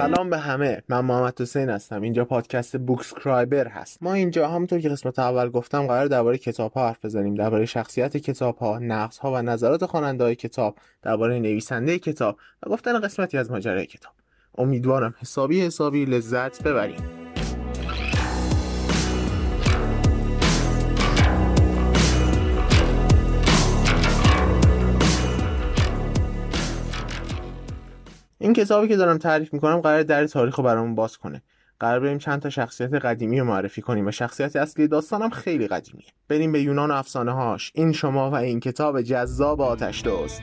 سلام به همه. من محمد حسین هستم. اینجا پادکست بوکسکرایبر هست. ما اینجا همونطور که قسمت اول گفتم قرار درباره کتاب ها حرف بزنیم. درباره شخصیت کتاب ها نقص ها و نظرات خواننده های کتاب درباره نویسنده کتاب و گفتن قسمتی از ماجرای کتاب. امیدوارم حسابی حسابی لذت ببریم این کتابی که دارم تعریف می‌کنم قرار در تاریخ رو برامون باز کنه. قرار بریم چند تا شخصیت قدیمی رو معرفی کنیم و شخصیت اصلی داستانم خیلی قدیمیه. بریم به یونان و افسانه هاش این شما و این کتاب جذاب آتش دوست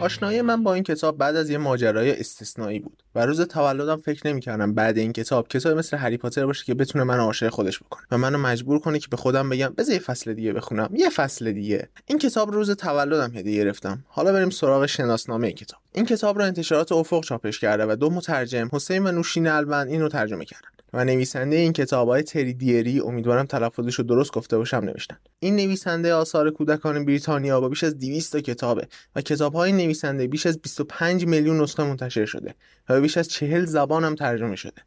آشنایی من با این کتاب بعد از یه ماجرای استثنایی بود و روز تولدم فکر نمی‌کردم بعد این کتاب کتاب مثل هری پاتر باشه که بتونه منو عاشق خودش بکنه و منو مجبور کنه که به خودم بگم بذار یه فصل دیگه بخونم یه فصل دیگه. این کتاب روز تولدم هدیه گرفتم. حالا بریم سراغ شناسنامه کتاب. این کتاب رو انتشارات افق چاپش کرده و دو مترجم حسین و نوشین البند اینو ترجمه کردن. و نویسنده این کتاب های تری دیری امیدوارم تلفظش رو درست گفته باشم نوشتن. این نویسنده آثار کودکان بریتانیا با بیش از 200 تا کتابه و کتاب های نویسنده بیش از 25 میلیون نسخه منتشر شده و بیش از 40 زبان هم ترجمه شده.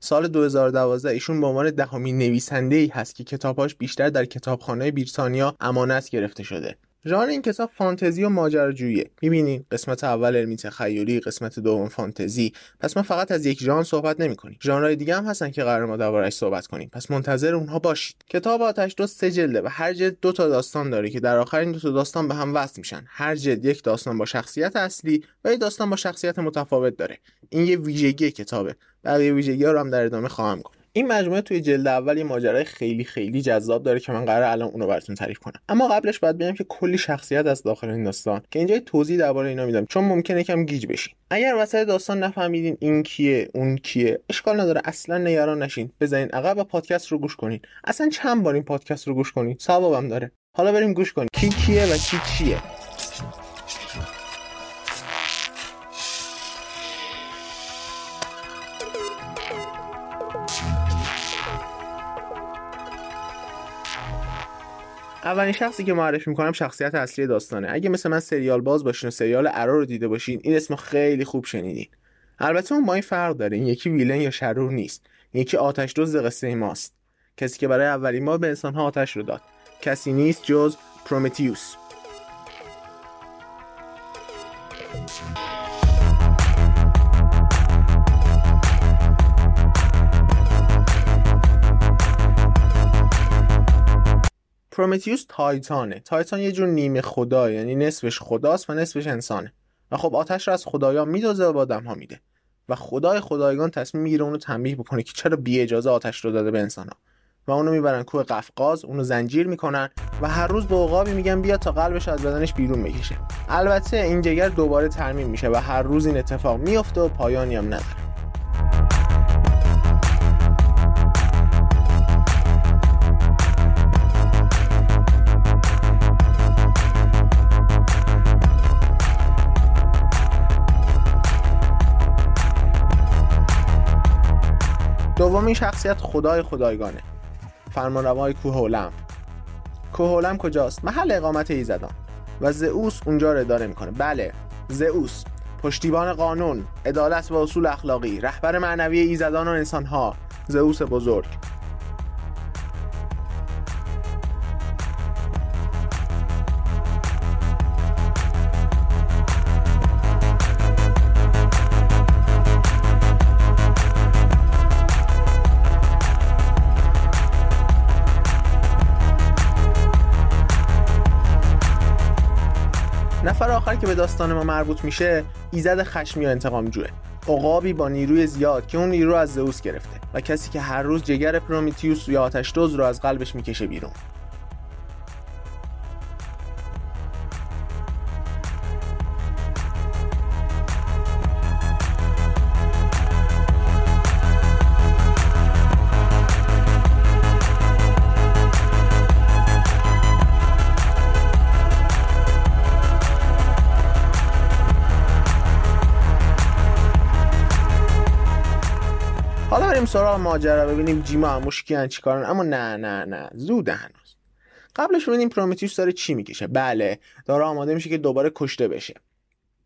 سال 2012 ایشون به عنوان دهمین نویسنده ای هست که کتابهاش بیشتر در کتابخانه بریتانیا امانت گرفته شده. ژانر این کتاب فانتزی و ماجراجویی می‌بینین قسمت اول علمی تخیلی قسمت دوم فانتزی. پس ما فقط از یک ژانر صحبت نمی‌کنیم. ژانرهای دیگه هم هستن که قرار ما دربارهش صحبت کنیم. پس منتظر اونها باشید. کتاب آتش دو سه جلده و هر جلد دو تا داستان داره که در آخر این دو تا داستان به هم وصل میشن. هر جلد یک داستان با شخصیت اصلی و یک داستان با شخصیت متفاوت داره. این یه ویژگی کتابه. بقیه ویژگی ها رو هم در ادامه خواهم گفت. این مجموعه توی جلد اول یه ماجرای خیلی خیلی جذاب داره که من قرار الان اونو براتون تعریف کنم. اما قبلش باید بگم که کلی شخصیت از داخل این داستان که اینجا توضیح درباره اینا میدم چون ممکنه کم گیج بشین. اگر وسط داستان نفهمیدین این کیه اون کیه اشکال نداره. اصلا نگران نشین. بزنین عقب و پادکست رو گوش کنین. اصلا چند بار این پادکست رو گوش کنین؟ ثوابم داره. حالا بریم گوش کنیم. کی کیه و کی چیه؟ اولین شخصی که معرفی می‌کنم شخصیت اصلی داستانه. اگه مثل من سریال باز باشین و سریال ارو رو دیده باشین این اسم خیلی خوب شنیدین. البته اون با این فرق داره. این یکی ویلن یا شرور نیست. یکی آتش دوز قصه ماست. کسی که برای اولین بار به انسانها آتش رو داد. کسی نیست جز پرومتیوس. پرومتیوس تایتانه. تایتان یه جور نیمه خدا یعنی نصفش خداست و نصفش انسانه. و خب آتش رو از خدایان میدازه و با آدم ها میده. و خدای خدایگان تصمیم می‌گیره اونو تنبیه بکنه که چرا بی اجازه آتش رو داده به انسان ها و اونو می‌برن کوه قفقاز اونو زنجیر می‌کنن و هر روز به عقابی میگن بیا تا قلبش از بدنش بیرون بکشه. البته این جگر دوباره ترمیم میشه و هر روز این اتفاق میفته و پایانی هم نداره. دومین شخصیت خدای خدایگانه. فرمانروای کوه اولم کوه اولم کجاست؟ محل اقامت ایزدان و زئوس اونجا رو اداره می‌کنه. بله زئوس. پشتیبان قانون عدالت و اصول اخلاقی رهبر معنوی ایزدان و انسانها. زئوس بزرگ. که به داستان ما مربوط میشه ایزد خشمی و انتقام جوه. عقابی با نیروی زیاد که اون نیرو از زئوس گرفته و کسی که هر روز جگر پرومیتیوس یا آتش دوز رو از قلبش می‌کشه بیرون. سراغ ماجرا ببینیم جیما اموش کیان چیکارن اما نه نه نه. زوده هنوز. قبلش ببینیم پرومتیوس داره چی می‌کشه. بله داره آماده میشه که دوباره کشته بشه.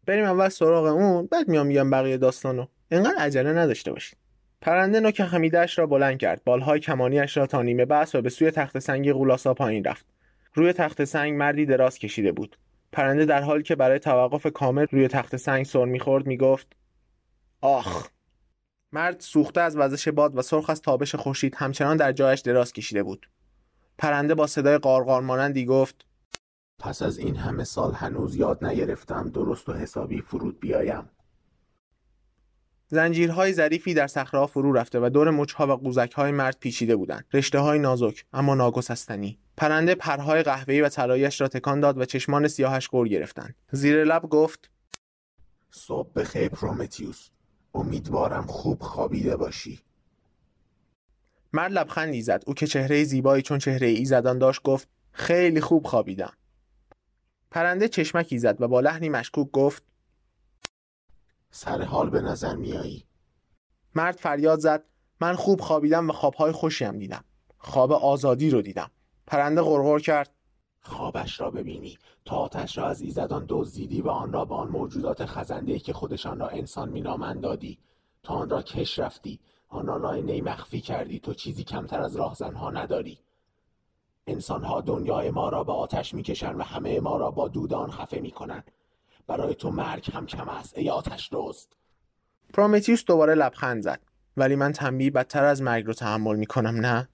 بریم اول سراغ اون بعد میام میگم بقیه داستانو. انقدر عجله نداشته باشید. پرنده نوک خمیدهش را بلند کرد. بالهای کمانیش را تا نیمه بست و به سوی تخت سنگ غولاسا پایین رفت. روی تخت سنگ مردی دراز کشیده بود. پرنده در حالی که برای توقف کامل روی تخت سنگ سر می‌خورد می‌گفت آخ! مرد سوخته از وزش باد و سرخ از تابش خورشید همچنان در جایش دراز کشیده بود. پرنده با صدای قارقار مانندی گفت پس از این همه سال هنوز یاد نگرفتم درست و حسابی فرود بیایم. زنجیرهای ظریفی در صخره‌ها فرو رفته و دور مچها و قوزک‌های مرد پیچیده بودند. رشته‌های نازک اما ناگسستنی پرنده پرهای قهوه‌ای و طلاییاش را تکان داد و چشمان سیاهش غور گرفتند. زیر لب گفت صبح بخیر پرومتیوس. امیدوارم خوب خوابیده باشی. مرد لبخندی زد. او که چهره زیبایی چون چهره ایزدان داشت گفت خیلی خوب خوابیدم. پرنده چشمکی زد و با لحنی مشکوک گفت سر حال به نظر میایی؟ مرد فریاد زد. من خوب خوابیدم و خوابهای خوشیم دیدم. خواب آزادی رو دیدم. پرنده غرغر کرد. خوابش را ببینی. تا آتش را از ایزدان دزدیدی و آن را به آن موجودات خزنده که خودشان را انسان مینامند دادی. تا آن را کش رفتی. آن را لای نی مخفی کردی. تو چیزی کمتر از راهزنها نداری. انسانها دنیای ما را به آتش می‌کشند و همه ما را با دودان خفه می‌کنند. برای تو مرگ هم کم است ای آتش دزد. پرومتیوس دوباره لبخند زد. ولی من تنبیه بدتر از مرگ رو تحمل می‌کنم نه؟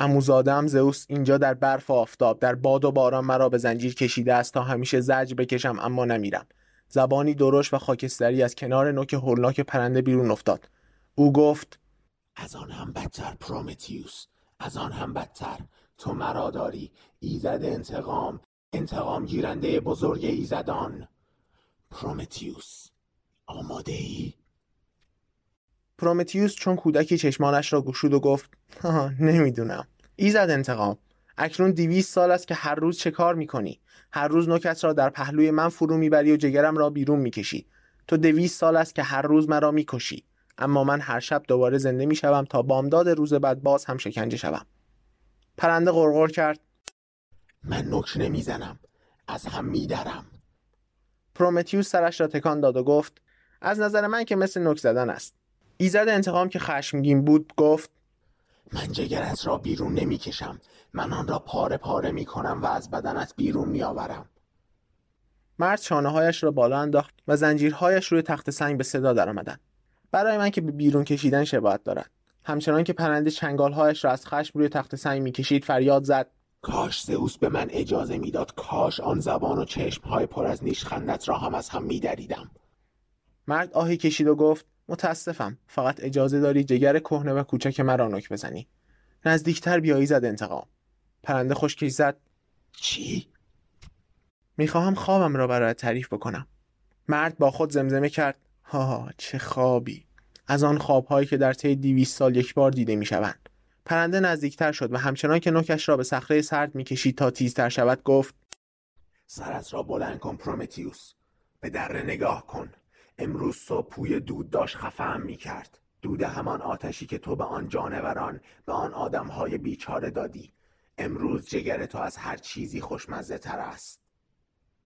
اموزادم زئوس اینجا در برف و آفتاب در باد و باران مرا به زنجیر کشیده است تا همیشه زجر بکشم اما نمیرم. زبانی درشت و خاکستری از کنار نوک هولناک پرنده بیرون افتاد. او گفت از آن هم بدتر پرومتیوس از آن هم بدتر. تو مرا داری ایزد انتقام انتقام گیرنده بزرگ ایزدان. پرومتیوس آماده ای؟ پرومتیوس چون کودکی چشمانش را گشود و گفت نمی‌دونم. ایزد انتقام. اکنون دیویست سال است که هر روز چه کار می‌کنی؟ هر روز نوکت را در پهلوی من فرو می‌بری و جگرم را بیرون می‌کشی. تو دویست سال است که هر روز مرا می‌کشی. اما من هر شب دوباره زنده می‌شوم تا بامداد روز بعد باز هم شکنجه شوم. پرنده غرغر کرد. من نوک نمی‌زنم. از هم میدرم. پرومتیوس سرش را تکان داد و گفت از نظر من که مثل نوک زدن است. ایزد انتقام که خشمگین بود گفت من جگرت را بیرون نمی‌کشم. من آن را پاره پاره می کنم و از بدنت بیرون میآورم. مرد شانه هایش را بالا انداخت و زنجیرهایش روی تخت سنگ به صدا درآمدند. برای من که به بیرون کشیدن شباهت دارد. همچنان که پرنده چنگالهایش را از خشم روی تخت سنگ می‌کشید فریاد زد. کاش زئوس به من اجازه می‌داد. کاش آن زبان و چشمهای پر از نیشخندت را هم از هم میدریدم. مرد آهی کشید و گفت متاسفم. فقط اجازه داری جگر کهنه و کوچک مرا نوک بزنی. نزدیکتر بیایی زد انتقام. پرنده خشکش زد. چی؟ می‌خواهم خوابم را برای تعریف بکنم. مرد با خود زمزمه کرد. ها چه خوابی. از آن خوابهایی که در طی دیویست سال یک بار دیده می‌شوند. پرنده نزدیکتر شد و همچنان که نوکش را به صخره سرد می‌کشید تا تیزتر شود گفت سرت را بلند کن پرومتیوس. به در نگاه کن. امروز صبح پوی دود داشت خفهم می کرد دود همان آتشی که تو به آن جانوران به آن آدمهای بیچاره دادی. امروز جگر تو از هر چیزی خوشمزه تر است.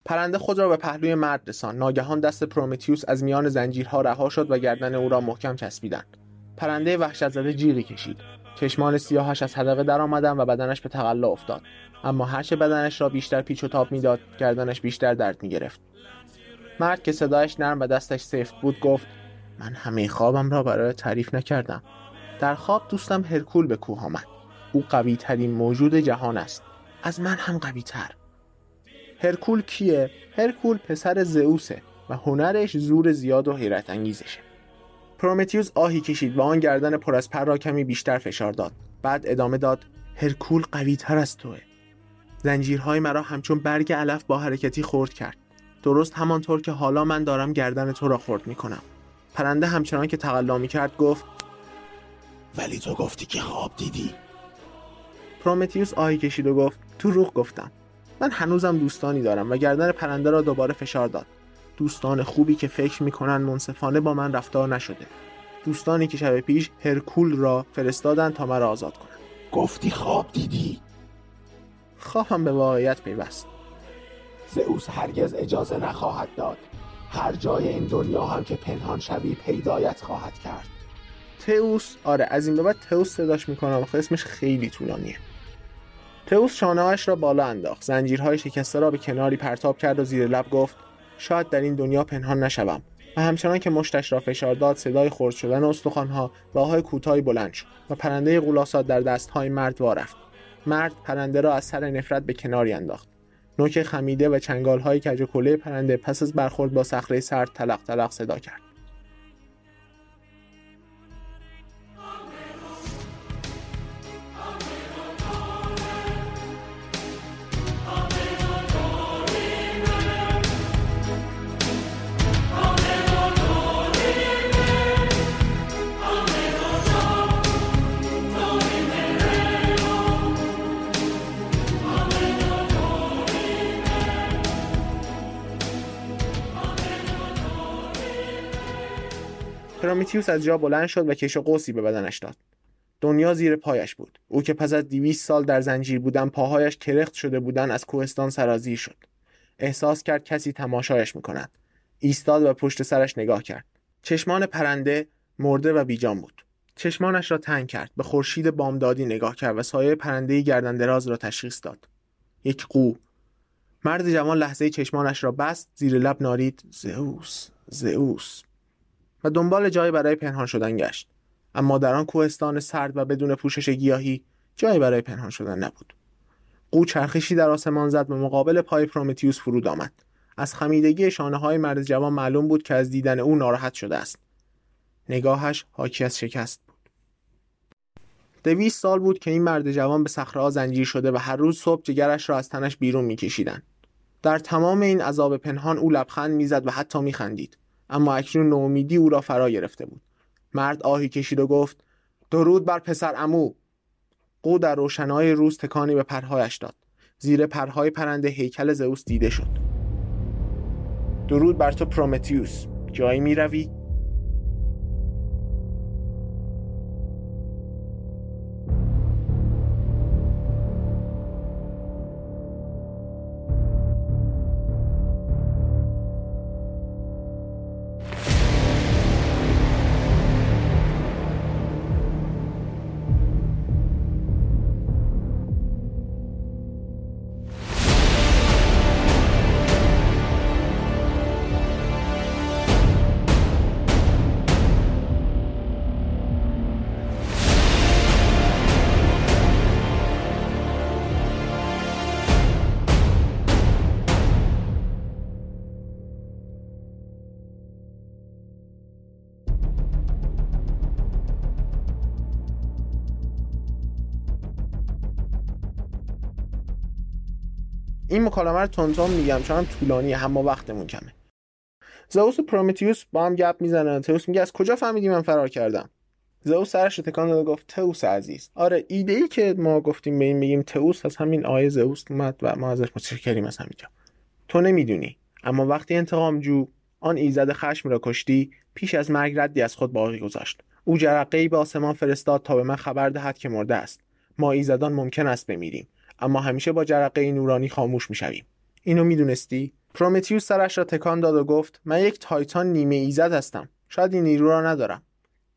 پرنده خود را به پهلوی مرد رسان ناگهان دست پرومتیوس از میان زنجیرها رها شد و گردن او را محکم چسبیدند. پرنده وحشت زده جیغی کشید. چشمان سیاهش از حدقه درآمدند و بدنش به تقلا افتاد. اما هرچه بدنش را بیشتر پیچ و تاب می‌داد گردنش بیشتر درد می‌گرفت. مرد که صدایش نرم و دستش سفت بود گفت من همه خوابم را برای تعریف نکردم. در خواب دوستم هرکول به کوه آمد. او قوی ترین موجود جهان است. از من هم قوی تر هرکول کیه؟ هرکول پسر زئوسه و هنرش زور زیاد و حیرت انگیزشه. پرومتیوس آهی کشید و آن گردن پر از پر را کمی بیشتر فشار داد. بعد ادامه داد هرکول قوی تر از توه. زنجیرهای مرا همچون برگ علف با حرکتی خورد کرد. درست همانطور که حالا من دارم گردن تو را خورد می‌کنم. پرنده همچنان که تقلا می‌کرد گفت ولی تو گفتی که خواب دیدی. پرومتیوس آهی کشید و گفت تو روح گفتم. من هنوزم دوستانی دارم و گردن پرنده را دوباره فشار داد. دوستان خوبی که فکر می‌کنن منصفانه با من رفتار نشده. دوستانی که شب پیش هرکول را فرستادند تا مرا آزاد کنند گفتی خواب دیدی؟ خواهم به واقعیت پیوست. زئوس هرگز اجازه نخواهد داد. هر جای این دنیا هم که پنهان شوی پیدایت خواهد کرد. تئوس آره از این به بعد تئوس صداش می‌کنم آخه اسمش خیلی طولانیه. تئوس شانهاش را بالا انداخت. زنجیرهای شکسته را به کناری پرتاب کرد و زیر لب گفت شاید در این دنیا پنهان نشوم. و همچنان که مشتش را فشار داد صدای خرد شدن استخوانها و آهای کوتاهی بلند شد و پرنده غولاسات در دستهای مرد وارفت. مرد پرنده را از سر نفرت به کناری انداخت. نوک خمیده و چنگالهای کج و پرنده پس از برخورد با صخره سرد تلق تلق صدا کرد. پرومیتیوس از جا بلند شد و کش قوسی به بدنش داد. دنیا زیر پایش بود. او که پس از دیویست سال در زنجیر بودن پاهایش کرخت شده بودن از کوهستان سرازیر شد. احساس کرد کسی تماشایش می‌کند. ایستاد و پشت سرش نگاه کرد. چشمان پرنده مرده و بیجان بود. چشمانش را تنگ کرد. به خورشید بامدادی نگاه کرد و سایه پرنده گردن دراز را تشخیص داد. یک قو. مرد جوان لحظه چشمانش را بست زیر لب نارید. زئوس زئوس. دنبال جایی برای پنهان شدن گشت. اما در آن کوهستان سرد و بدون پوشش گیاهی جایی برای پنهان شدن نبود. قو چرخشی در آسمان زد و مقابل پای پرومتیوس فرود آمد. از خمیدگی شانه های مرد جوان معلوم بود که از دیدن او ناراحت شده است. نگاهش حاکی از شکست بود. دویست سال بود که این مرد جوان به صخره زنجیر شده و هر روز صبح جگرش را از تنش بیرون میکشیدند. در تمام این عذاب پنهان او لبخند می‌زد و حتی میخندید. اما اکنون نومیدی او را فرا گرفته بود. مرد آهی کشید و گفت درود بر پسر امو قو در روشنای روز تکانی به پرهایش داد. زیر پرهای پرنده هیکل زئوس دیده شد. درود بر تو پرومتیوس. جایی می مکالمه رو تونتون میگم چون طولانیه اما وقتمون کمه. زئوس و پرومتیوس با هم گپ می‌زنن. تئوس میگه از کجا فهمیدی من فرار کردم؟ زئوس سرش تکان داد گفت تئوس عزیز. آره ایده ای که ما گفتیم به این بگیم تئوس از همین آیه زئوس اومد و ما ازش متشکریم از همینجا تو نمی‌دونی اما وقتی انتقام جو آن ایزد خشم را کشتی پیش از مرگ ردی از خود باقی گذاشت. او جرقه ای به آسمان فرستاد تا به من خبر دهد که مرده است. ما ایزدان ممکن است بمیریم. اما همیشه با جرقه نورانی خاموش می‌شویم. اینو می‌دونستی؟ پرومتیوس سرش را تکان داد و گفت من یک تایتان نیمه ایزد هستم. شاید این نیرو را ندارم.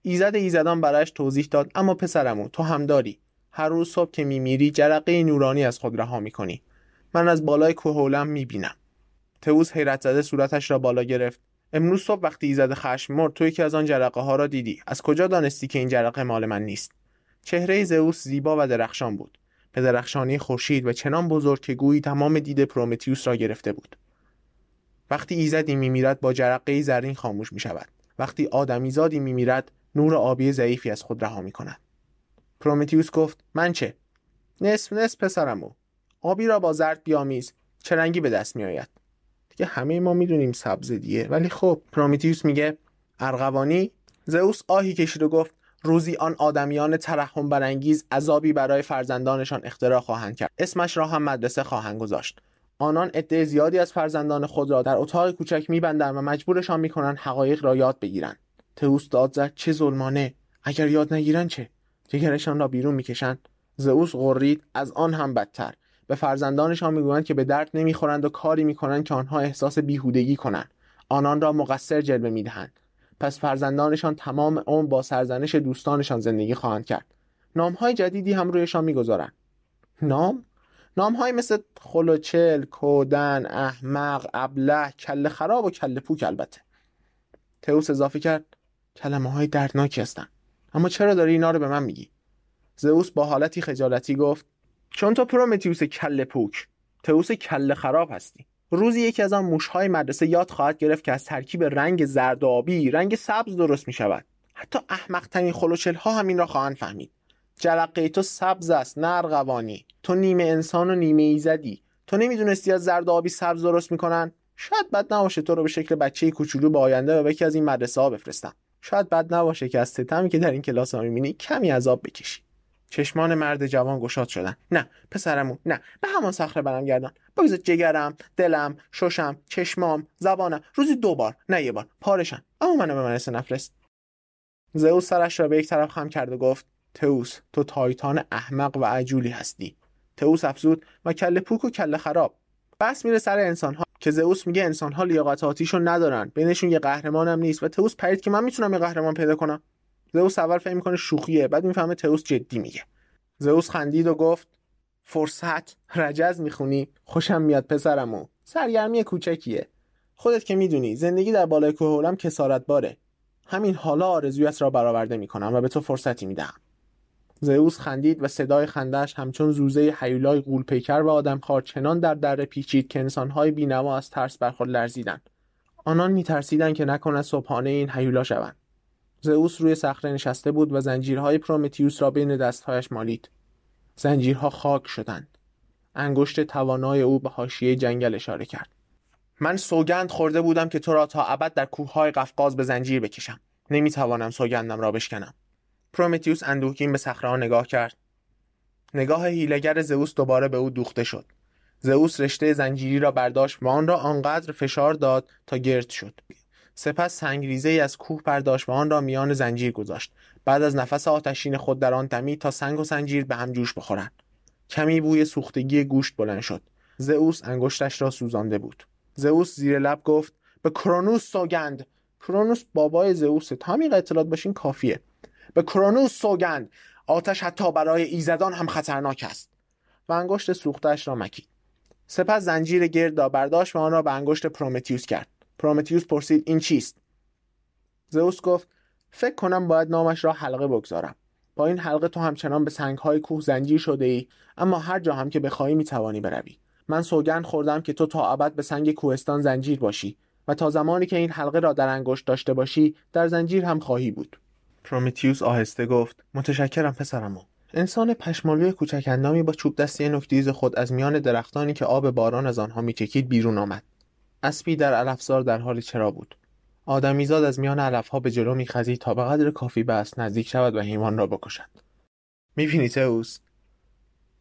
ایزد ایزدان برایش توضیح داد اما پسرمو تو هم داری. هر روز صبح که میمیری جرقه نورانی از خود رها می‌کنی. من از بالای کوهولم می‌بینم. تئوس حیرت زده صورتش را بالا گرفت. امروز صبح وقتی ایزد خشم مرد توی که از آن جرقه ها را دیدی. از کجا دانستی که این جرقه مال من نیست؟ چهره زئوس زیبا و درخشان بود. به درخشانی خورشید و چنان بزرگ که گویی تمام دید پرومتیوس را گرفته بود. وقتی ایزدی میمیرد با جرقه زرین خاموش می شود وقتی آدمیزادی میمیرد نور آبی ضعیفی از خود رها می کند پرومتیوس گفت من چه؟ نصف نصف پسرم. آبی را با زرد بیامیز. چه رنگی به دست می آید دیگه همه ما می‌دونیم سبز دیگه ولی خب. پرومتیوس میگه ارغوانی؟ زئوس آهی کشید و گفت روزی آن آدمیان ترحم برانگیز عذابی برای فرزندانشان اختراع خواهند کرد. اسمش را هم مدرسه خواهند گذاشت. آنان عده زیادی از فرزندان خود را در اتاق کوچک میبندند و مجبورشان می‌کنند حقایق را یاد بگیرند. تئوس داد زد چه ظلمانه! اگر یاد نگیرن چه؟ جگرشان را بیرون می‌کشند. زئوس غرید از آن هم بدتر. به فرزندانشان می‌گویند که به درد نمی‌خورند و کاری می‌کنند که آنها احساس بیهودگی کنند. آنان را مقصر جلوه می‌دهند. پس فرزندانشان تمام عمر با سرزنش دوستانشان زندگی خواهند کرد. نامهای جدیدی هم رویشان می‌گذارند. نام؟ نامهایی مثل خلوچل، کودن، احمق، ابله، کل خراب و کل پوک البته. تئوس اضافه کرد کلمه های دردناکی هستند. اما چرا داری اینا رو به من میگی؟ زئوس با حالتی خجالتی گفت چون تو پرومتیوس کل پوک تئوس کل خراب هستی. روزی یکی از آن موشهای مدرسه یاد خواهد گرفت که از ترکیب رنگ زرد و آبی رنگ سبز درست می شود حتی احمقترین خلوچل ها هم این را خواهند فهمید. جرقه تو سبز است نه ارغوانی. تو نیمه انسان و نیمه ایزدی. تو نمی‌دونستی از زرد و آبی سبز درست می‌کنن؟ شاید بد نباشه تو رو به شکل بچه کوچولو به آینده و یکی از این مدرسه ها بفرستم. شاید بد نباشه که از ستمی که در این کلاس ها می‌بینی کمی عذاب بکشی. چشمان مرد جوان گشاد شدن. نه پسرمو نه. به همان صخره برم گردان. بگذار جگرم دلم ششم چشمام زبانم. روزی دو بار نه یه بار. پارشن اما منو به منسه نفرست. زئوس سرش را به یک طرف خم کرد و گفت تئوس تو تایتان احمق و عجولی هستی. تئوس افزود و کله پوک و کله خراب. بس میره سر انسان ها که زئوس میگه انسان ها لیاقت آتیشو ندارن. بینشون یه قهرمانم نیست و تئوس پرید که من می‌تونم یه قهرمان پیدا کنم. زئوس اول فکر می‌کنه شوخیه بعد می‌فهمه تئوس جدی میگه. زئوس خندید و گفت فرصت رجز می‌خونی خوشم میاد پسرمو. سرگرمی کوچکیه. خودت که می‌دونی زندگی در بالای کوه کسارت باره همین حالا آرزویت را برآورده می‌کنم و به تو فرصتی می‌دهم. زئوس خندید و صدای خندش همچون زوزه حیولای غولپیکر و آدمخوار چنان در دره پیچید که انسانهای بینوا از ترس بر خود لرزیدند آنان میترسیدند که نکند صبحانه این حیولا شوند. زئوس روی صخره نشسته بود و زنجیرهای پرومتیوس را بین دستهایش مالید. زنجیرها خاک شدند. انگشت توانای او به حاشیه جنگل اشاره کرد. من سوگند خورده بودم که تو را تا ابد در کوههای قفقاز به زنجیر بکشم. نمی‌توانم سوگندم را بشکنم. پرومتیوس اندوهگین به صخره نگاه کرد. نگاه هیلگر زئوس دوباره به او دوخته شد. زئوس رشته زنجیری را برداشت و آن را آنقدر فشار داد تا گرد شد. سپس سنگریزه از کوه برداشت و آن را میان زنجیر گذاشت. بعد از نفس آتشین خود در آن دمید تا سنگ و زنجیر به هم جوش بخورند. کمی بوی سوختگی گوشت بلند شد. زئوس انگشتش را سوزانده بود. زئوس زیر لب گفت به کرونوس سوگند. کرونوس بابای زئوس تا همین اطلاعات باشین کافیه. به کرونوس سوگند. آتش حتی برای ایزدان هم خطرناک است. و انگشت سوختش را مکید. سپس زنجیر گرد را برداشت و آن را به انگشت پرومتیوس کرد. پرومتیوس پرسید این چیست؟ زئوس گفت فکر کنم باید نامش را حلقه بگذارم. با این حلقه تو همچنان به سنگهای کوه زنجیر شده ای اما هر جا هم که بخواهی می‌توانی بروی. من سوگند خوردم که تو تا ابد به سنگ کوهستان زنجیر باشی و تا زمانی که این حلقه را در انگشت داشته باشی در زنجیر هم خواهی بود. پرومتیوس آهسته گفت متشکرم پسرمو انسان پشمالوی کوچک اندامی با چوب دستی نکتیز خود از میان درختانی که آب باران از آنها میچکید بیرون آمد. اسبی در علفزار در حال چرا بود. آدمیزاد از میان علفها به جلو میخزید تا به قدر کافی بست نزدیک شود و حیوان را بکشد. می‌بینی تئوس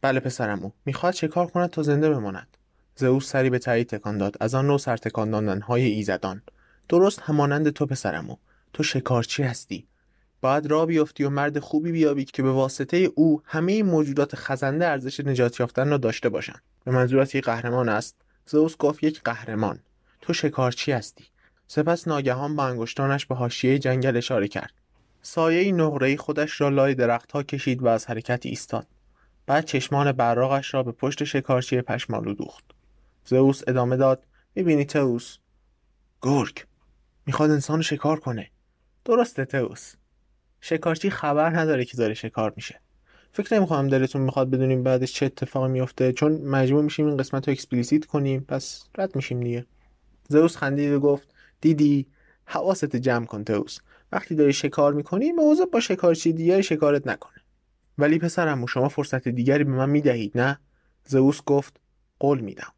بله پسرمو می‌خواهد شکار کند تا زنده بماند. زئوس سری به تایید تکان داد. از آن نوع سرتکان دادنهای ایزدان. درست همانند تو پسرمو تو شکارچی هستی. باید را بیفتی و مرد خوبی بیابی که به واسطه او همه موجودات خزنده ارزش نجات یافتن را داشته باشند. به منظورت یک قهرمان است؟ زئوس گفت یک قهرمان. تو شکارچی هستی. سپس ناگهان با انگشتانش به حاشیه جنگل اشاره کرد. سایه نقره‌ای خودش را لای درختها کشید و از حرکت ایستاد. بعد چشمان براغش را به پشت شکارچی پشمالو دوخت. زئوس ادامه داد می‌بینی تئوس؟ گرگ. می‌خواد انسان شکار کنه. درسته تئوس. شکارچی خبر نداره که داره شکار میشه. فکر نمی‌کنم دلتون می‌خواد بدونیم بعدش چه اتفاقی میفته چون مجبور میشیم این قسمت رو explicit کنیم. پس رد میشیم دیگه. زئوس خندید و گفت دیدی حواست جمع کن تئوس وقتی داری شکار می‌کنی موضوع با شکارچی دیگری شکارت نکنه. ولی پسرم شما فرصت دیگری به من می‌دهید نه؟ زئوس گفت قول میدم.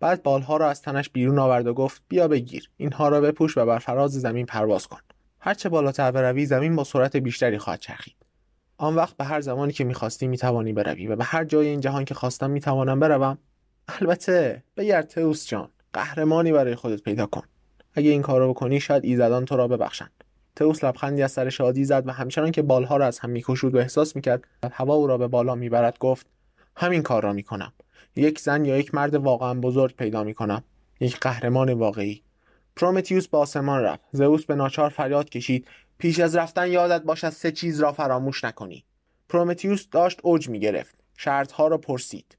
بعد بالها را از تنش بیرون آورد و گفت بیا بگیر. اینها را بپوش و بر فراز زمین پرواز کن. هرچه بالاتر بروی زمین با سرعت بیشتری خواهد چرخید. آن وقت به هر زمانی که می‌خواستی می‌توانی بروی و به هر جای این جهان که خواستم می‌توانم بروم. البته بگرد تئوس جان. قهرمانی برای خودت پیدا کن. اگه این کارو بکنی شاید ایزدان تو را ببخشند. تئوس لبخندی از سر شادی زد و همچنان که بالها را از هم میکشود و احساس می‌کرد هوا او را به بالا می‌برد گفت همین کار را می‌کنم. یک زن یا یک مرد واقعا بزرگ پیدا می‌کنم. یک قهرمان واقعی. پرومتیوس به آسمان رفت. زئوس به ناچار فریاد کشید پیش از رفتن یادت باشد سه چیز را فراموش نکنی. پرومتیوس داشت اوج می‌گرفت. شرطها را پرسید.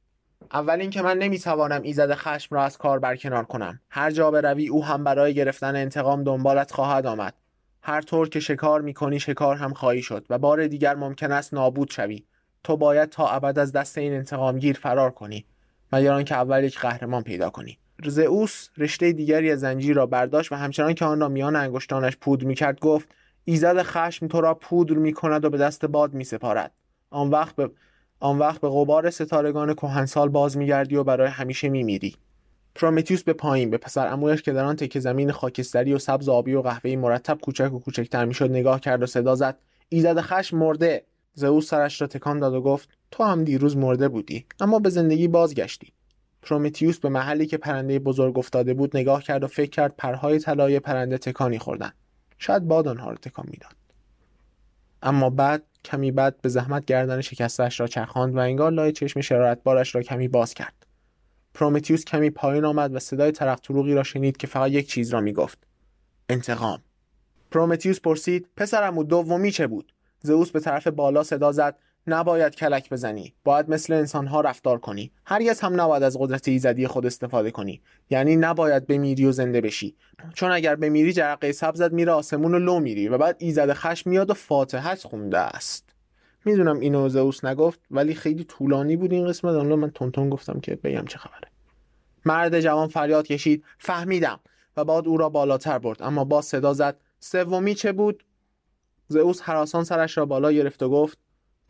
اول اینکه من نمی‌توانم ایزد خشم را از کار برکنار کنم. هر جا بروی او هم برای گرفتن انتقام دنبالت خواهد آمد. هر طور که شکار می‌کنی شکار هم خواهی شد و بار دیگر ممکن است نابود شوی. تو باید تا ابد از دست این انتقامگیر فرار کنی مگر آنکه اول یک قهرمان پیدا کنی. زئوس رشته دیگری از زنجیر را برداشت و همچنان که آن را میان انگشتانش پودر می‌کرد گفت ایزد خشم تو را پودر می‌کند و به دست باد میسپارد. آن وقت به آن وقت به غبار ستارگان کهنسال باز میگردی و برای همیشه میمیری. پرومتیوس به پایین به پسر امویش که در آن تکه زمین خاکستری و سبز آبی و قهوه‌ای مرتب کوچک و کوچکتر می‌شد نگاه کرد و صدا زد. ایزد خشم مرده. زئوس سرش را تکان داد و گفت تو هم دیروز مرده بودی اما به زندگی بازگشتی. پرومتیوس به محلی که پرنده بزرگ افتاده بود نگاه کرد و فکر کرد پرهای طلای پرنده تکانی خوردن. شاید باد آنها را تکان می‌داد. اما بعد کمی بعد به زحمت گردن شکستش را چرخاند و انگار لای چشم شرارتبارش را کمی باز کرد. پرومتیوس کمی پایین آمد و صدای ترق تروغی را شنید که فقط یک چیز را می‌گفت انتقام. پرومتیوس پرسید پسرمو دومی چه بود؟ زئوس به طرف بالا صدا زد. نباید کلک بزنی. باید مثل انسانها رفتار کنی. هرگز هم نباید از قدرت ایزدی خود استفاده کنی. یعنی نباید بمیری و زنده بشی. چون اگر بمیری جرقه سبزت میره آسمون و لو میری و بعد ایزد خشم میاد و فاتحت خونده است. می‌دونم اینو زئوس نگفت ولی خیلی طولانی بود این قسمت. الان من تونتون گفتم که بگم چه خبره. مرد جوان فریاد کشید. فهمیدم. و بعد او را بالاتر برد. اما با صدا زد. سومی چه بود؟ زئوس حراسان سرش را بالا گرفت و گفت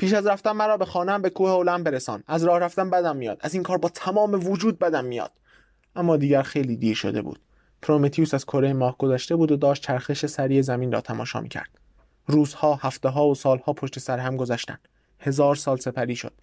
پیش از رفتن مرا به خانم به کوه اولم برسان. از راه رفتن بدم میاد. از این کار با تمام وجود بدم میاد. اما دیگر خیلی دیر شده بود. پرومتیوس از کره ماه گذشته بود و داشت چرخش سریع زمین را تماشا می‌کرد. روزها هفته ها و سالها پشت سر هم گذشتند. هزار سال سپری شد.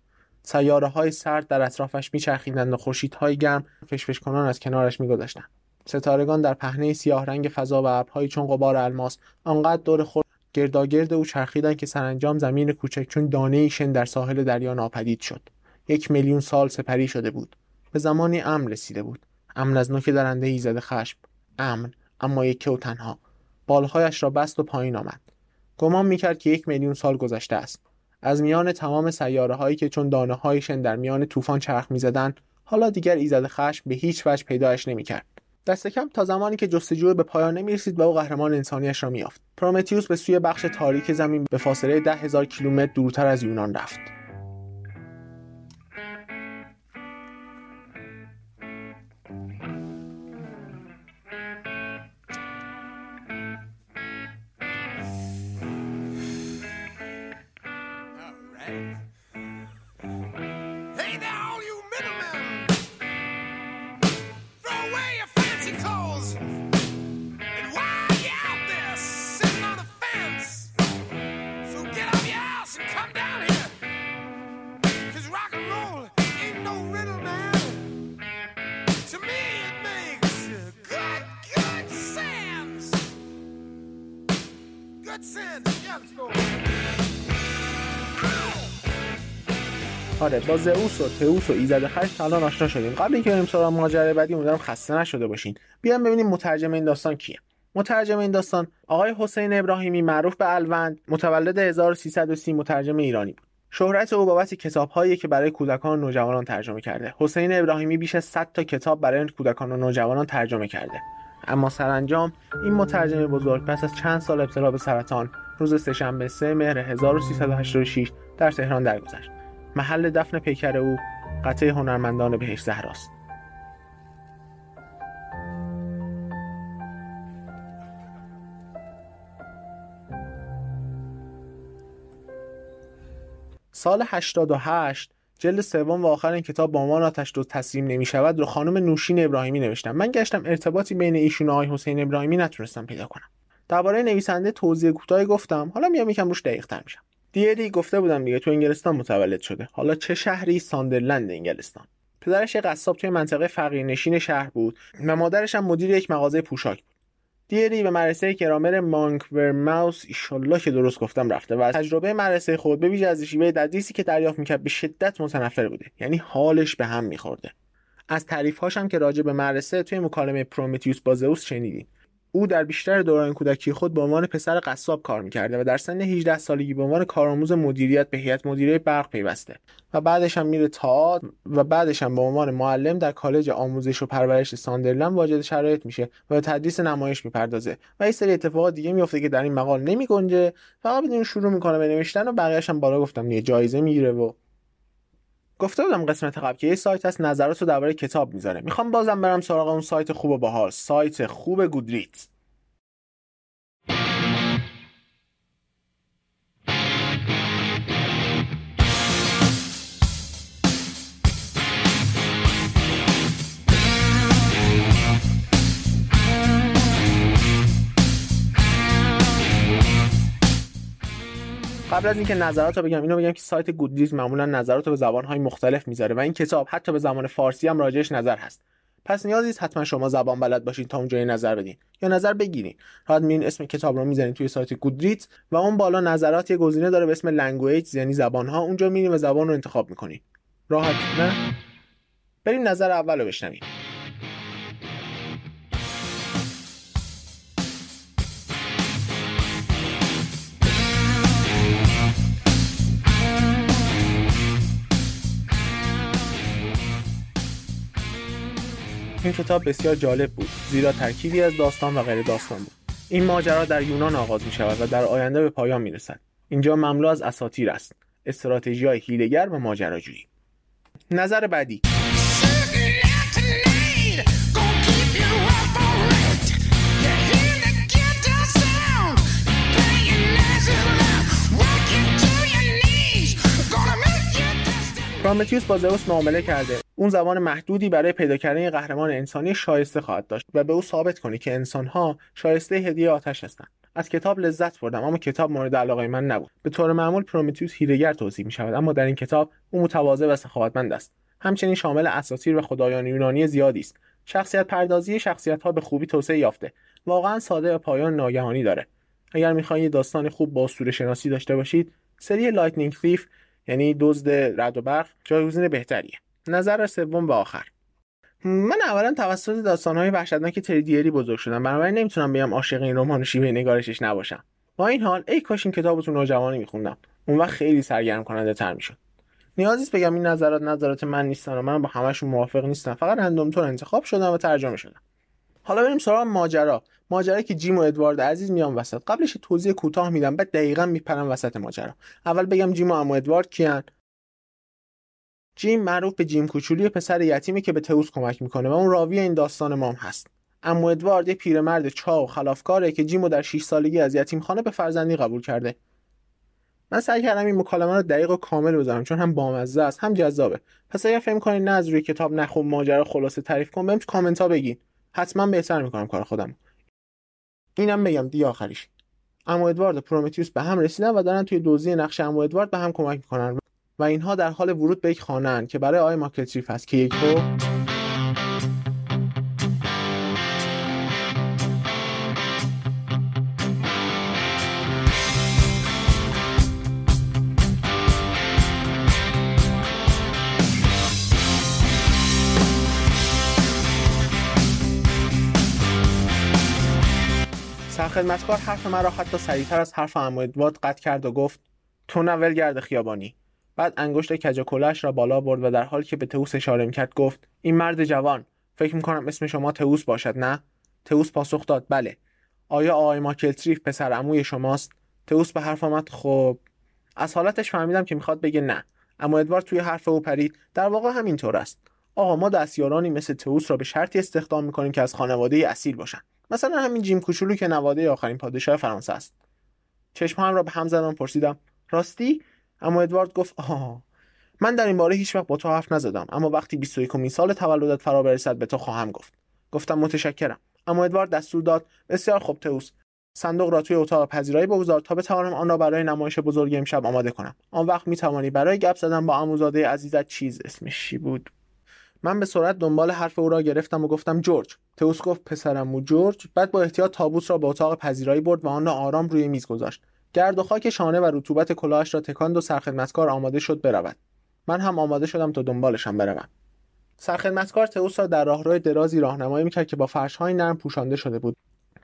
سیاره های سرد در اطرافش میچرخیدند و خورشیدهای گرم فشفش کنان از کنارش میگذشتند ستارگان در پهنه سیاه رنگ فضا و ابرهایی چون غبار الماس آنقدر دور خود گرداگرد او چرخیدند که سرانجام زمین کوچک چون دانه شن در ساحل دریا ناپدید شد. یک میلیون سال سپری شده بود. به زمانی امن رسیده بود. امن از نوک درنده ایزد خشم. امن اما یکی و تنها. بالهایش را بست و پایین آمد. گمان می‌کرد که یک میلیون سال گذشته است. از میان تمام سیاره هایی که چون دانه هایشن در میان طوفان چرخ می‌زدند حالا دیگر ایزد خشم به هیچ وجه پیدایش نمی‌کرد. دست کم تا زمانی که جستجو به پایان نمی‌رسید و او قهرمان انسانیش را میافت پرومتیوس به سوی بخش تاریک زمین به فاصله ده کیلومتر دورتر از یونان رفت. آره با زئوس و تئوس و ایزد خشم الان آشنا شدیم. قبل اینکه بریم سراغ ماجرای بعدی امیدوارم خسته نشده باشین. بیایم ببینیم مترجم این داستان کیه. مترجم این داستان آقای حسین ابراهیمی معروف به الوند متولد 1330 مترجم ایرانی بود. شهرت او بابت کتابهایی که برای کودکان و نوجوانان ترجمه کرده. حسین ابراهیمی بیش از 100 تا کتاب برای کودکان و نوجوانان ترجمه کرده. اما سرانجام این مترجم بزرگ پس از چند سال ابتلا به سرطان روز سهشنبه 3 مهر 1386 در تهران درگذشت. محل دفن پیکر او قطعه هنرمندان بهش زهراست. سال 88 جلد سوم و آخر این کتاب با عنوان آتش دو تسلیم نمی شود رو خانم نوشین ابراهیمی نوشتم. من گشتم ارتباطی بین ایشون و آقای حسین ابراهیمی نتونستم پیدا کنم. درباره نویسنده توضیح کوتاهی گفتم. حالا میام یکم روش دقیق تر میشم. دیری گفته بودم دیگه تو انگلستان متولد شده. حالا چه شهری؟ ساندرلند انگلستان. پدرش یه قصاب توی منطقه فقیرنشین شهر بود و مادرش هم مدیر یک مغازه پوشاک بود. دیری به مدرسه کرامر ماوس ایشالله که درست گفتم رفته و از تجربه مدرسه خود به ویژه از شیوه تدریسی که دریافت می‌کرد به شدت متنفر بوده. یعنی حالش به هم میخورده. از تعریف هم که راجع به مدرسه توی مکالمه پرومتیوس با زئوس شنیدیم. او در بیشتر دوران کودکی خود به عنوان پسر قصاب کار می‌کرده و در سن 18 سالگی به عنوان کارآموز مدیریت به هیئت مدیره برق پیوسته و بعدش هم میره تئاتر و بعدش هم به عنوان معلم در کالج آموزش و پرورش ساندرلند واجد شرایط میشه و به تدریس نمایش می‌پردازه و این سری اتفاقات دیگه میفته که در این مقال نمیگنجه فقط بدون شروع می‌کنه به نوشتن و بقیه‌اش هم بالا گفتم یه جایزه می‌گیره و گفته بودم قسمت قبل که یه سایت هست نظرات رو درباره کتاب می‌ذاره. می‌خوام بازم برم سراغ اون سایت خوب باحال. سایت خوب گودریت قبل از اینکه نظرات رو بگم اینو بگم که سایت Goodreads معمولا نظرات رو به زبانهای مختلف می‌ذاره و این کتاب حتی به زبان فارسی هم راجعش نظر هست. پس نیازی نیست حتما شما زبان بلد باشین تا اونجا نظر بدین یا نظر بگیرین. راحت میرین اسم کتاب رو می‌زنین توی سایت Goodreads و اون بالا نظرات یه گزینه داره به اسم language یعنی زبانها. اونجا میرین و زبان رو انتخاب می‌کنین. راحت نه؟ بریم نظر اول رو بشنویم. این کتاب بسیار جالب بود زیرا ترکیبی از داستان و غیر داستان بود. این ماجرا در یونان آغاز می شود و در آینده به پایان می رسد اینجا مملو از اساطیر است. استراتژی های هیلگر و ماجراجویی. نظر بعدی. پرومتیوس با زئوس معامله کرده. اون زمان محدودی برای پیدا کردن قهرمان انسانی شایسته خواهد داشت و به او ثابت کنه که انسانها شایسته هدیه آتش هستند. از کتاب لذت بردم اما کتاب مورد علاقه من نبود. به طور معمول پرومتیوس هیرگر توصیف می شود اما در این کتاب او متواضع و سخاوتمند است. همچنین شامل اساطیر و خدایان یونانی زیادی است. شخصیت پردازی شخصیت ها به خوبی توسعه یافته واقعا ساده و پایان ناگهانی داره. اگر می‌خواهید داستان خوب با اسطوره شناسی داشته باشید سری Lightning Thief یعنی دزد رد و برق جایگزین بهتریه. نظر سوم و آخر. من اولا توسط داستانهای وحشتناک تری دیری بزرگ شدم. بنابراین نمی‌تونم بگم عاشق این رمان شیوه نگارشش نباشم. با این حال ای کاش این کتاب تو نوجوانی میخوندم. اون وقت خیلی سرگرم کننده تر می‌شد. نیازی بگم این نظرات نظرات من نیستن و من با همشون موافق نیستم. فقط random انتخاب شدم و ترجمه شدم. حالا بریم سراغ ماجرا. ماجرایی که جیم و ادوارد عزیز میان وسط. قبلش توضیح کوتاه میدم بعد دقیقا میپرم وسط ماجرا. اول بگم جیم و عمو ادوارد کیان. جیم معروف به جیم کوچولی پسر یتیمی که به تئوس کمک می‌کنه و اون راوی این داستان مام هست. اما ادوارد یه پیرمرد چاق و خلافکاره که جیمو در 6 سالگی از یتیمخانه به فرزندی قبول کرده. من سعی کردم این مکالمه رو دقیق و کامل بذارم چون هم بامزه است هم جذابه. پس اگر فکر کنید نه از روی کتاب نخون ماجرا خلاصه تعریف کن بهم کامنت ها بگین. حتما بهتر می‌کنم کار خودم. اینم بگم دی آخریش. اما ادوارد و پرومتیوس به هم رسیدن و دارن توی دوزی نقش اما ادوارد به هم کمک می‌کنن و اینها در حال ورود به یک خانه که برای آقای ماکلتریف هست که یک رو سرخدمتکار حرف مرا حتی سریعتر از حرف عمو ادوارد قطع کرد و گفت تو نول گرد خیابانی. بعد انگشت کج کلش را بالا برد و در حالی که به تئوس اشاره می‌کرد گفت این مرد جوان فکر می‌کنم اسم شما تئوس باشد نه؟ تئوس پاسخ داد بله. آیا آقای ماکلتریف پسر عموی شماست؟ تئوس به حرف آمد خب. از حالتش فهمیدم که می‌خواد بگه نه. اما ادوارد توی حرف او پرید در واقع همینطور است. آقا ما دستیارانی مثل تئوس را به شرطی استخدام می‌کنیم که از خانواده اصیل باشن. مثلا همین جیم کوچولو که نواده آخرین پادشاه فرانسه است. چشمهام را به هم زدم پرسیدم راستی؟ اما ادوارد گفت آه من در این باره هیچ وقت با تو حرف نزدم اما وقتی 21 سال تولدت فرا برسد به تو خواهم گفت. گفتم متشکرم. اما ادوارد دستور داد بسیار خوب تئوس صندوق را توی اتاق پذیرایی بگذار تا بتوانم آن را برای نمایش بزرگ امشب آماده کنم. آن وقت می توانی برای گپ زدن با عموزاده عزیزت چیز اسمش چی بود؟ من به سرعت دنبال حرف او را گرفتم و گفتم جورج. تئوس گفت پسرم و جورج. بعد با احتیاط تابوت را به اتاق پذیرایی برد و آن را آرام روی میز گذاشت. گرد و خاک شانه و رطوبت کلاهش را تکاند و سرخدمتکار آماده شد برود. من هم آماده شدم تا دنبالشم بروم. سرخدمتکار تئوس را در راهرو درازی راهنمایی می‌کرد که با فرشهای نرم پوشانده شده بود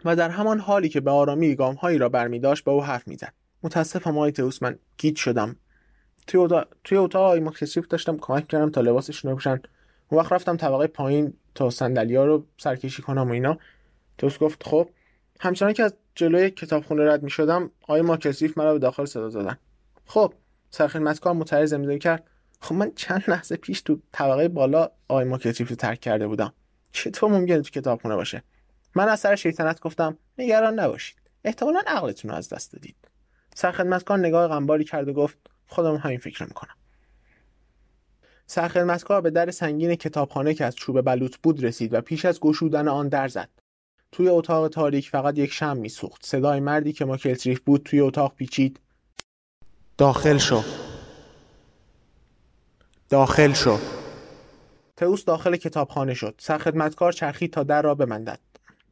و در همان حالی که به آرامی گامهایی را برمیداشت به او حرف می‌زد. متاسفم آقای تئوس من گیج شدم. توی اتاق توی اتاق آقای داشتم کمک کردم تا لباسشون رو بپوشن اون وقت رفتم طبقه پایین تا صندلیا رو سرکشی کنم و اینا. توس گفت خب همچنان که از جلوی کتابخونه رد می شدم آقای ماکسیف مرا به داخل صدا زدن. خب سرخدمتکار متعرض امضا کرد. خب من چند لحظه پیش تو طبقه بالا آقای ماکسیف رو ترک کرده بودم. چطور ممکنه تو کتابخونه باشه؟ من از سر شیطنت گفتم نگران نباشید. احتمالا عقلتون رو از دست دادید. سرخدمتکار نگاه غمباری کرد و گفت خودم همین فکر می‌کنم. سرخدمتکار به در سنگین کتابخانه که از چوب بلوط بود رسید و پیش از گشودن آن در زد. توی اتاق تاریک فقط یک شم میسوخت. صدای مردی که ما کلتریف بود توی اتاق پیچید. داخل شو. داخل شو. تئوس داخل کتابخانه شد. سرخدمتکار چرخید تا در را بمندد.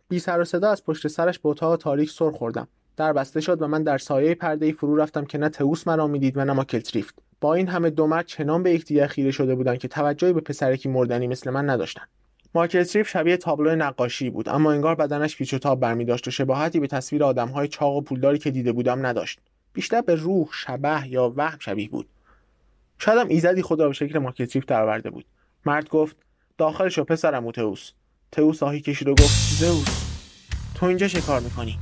بی سر و صدا از پشت سرش به اتاق تاریک سر خوردم. در بسته شد و من در سایه پرده فرو رفتم که نه تئوس مرا می‌دید و نه ماکلتریفت با این همه دو مرد چنان به یکدیگر خیره شده بودند که توجهی به پسرکی مردنی مثل من نداشتند. ماکلتریف شبیه تابلو نقاشی بود اما انگار بدنش پیچ و تاب برمی داشت و شباهتی به تصویر آدمهای چاق و پولداری که دیده بودم نداشت. بیشتر به روح شبه یا وهم شبیه بود. شایدم ایزدی خود را به شکل ماکلتریف درآورده بود. مرد گفت داخل شو پسرم و تئوس. تئوس آهی کشید و گفت زئوس تو اینجا چه کار می‌کنی؟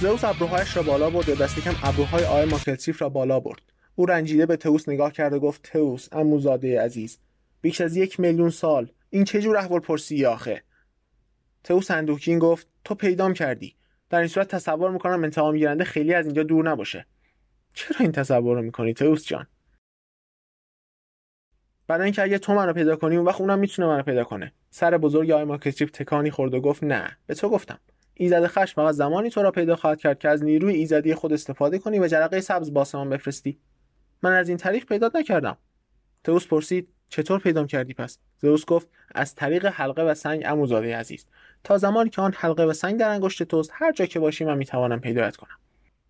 زئوس ابروهایش را بالا برد و دست کم ابروهای آقای ماکلتریف را بالا برد. او رنجیده به تئوس نگاه کرد و گفت تئوس عموزاده عزیز بیش از یک میلیون سال این چه جور احوال پرسی آخه؟ تئوس اندوکین گفت تو پیدام کردی. در این صورت تصور می‌کنم انتقام گیرنده خیلی از اینجا دور نباشه. چرا این تصور رو می‌کنی تئوس جان؟ برای اینکه اگه تو منو پیدا کنی اون وقت اونم می‌تونه منو پیدا کنه. سر بزرگ آقای تکانی خورد و گفت نه. به تو گفتم. ایزد خشم فقط زمانی تو را پیدا خواهد کرد که از نیروی ایزدی خود استفاده کنی و جرقه سبز با آسمان بفرستی. من از این طریق پیدا نکردم. تئوس پرسید چطور پیدام کردی پس؟ زئوس گفت از طریق حلقه و سنگ عموزاده عزیز. تا زمانی که آن حلقه و سنگ در انگشت توست هر جا که باشی من می‌توانم پیدایت کنم.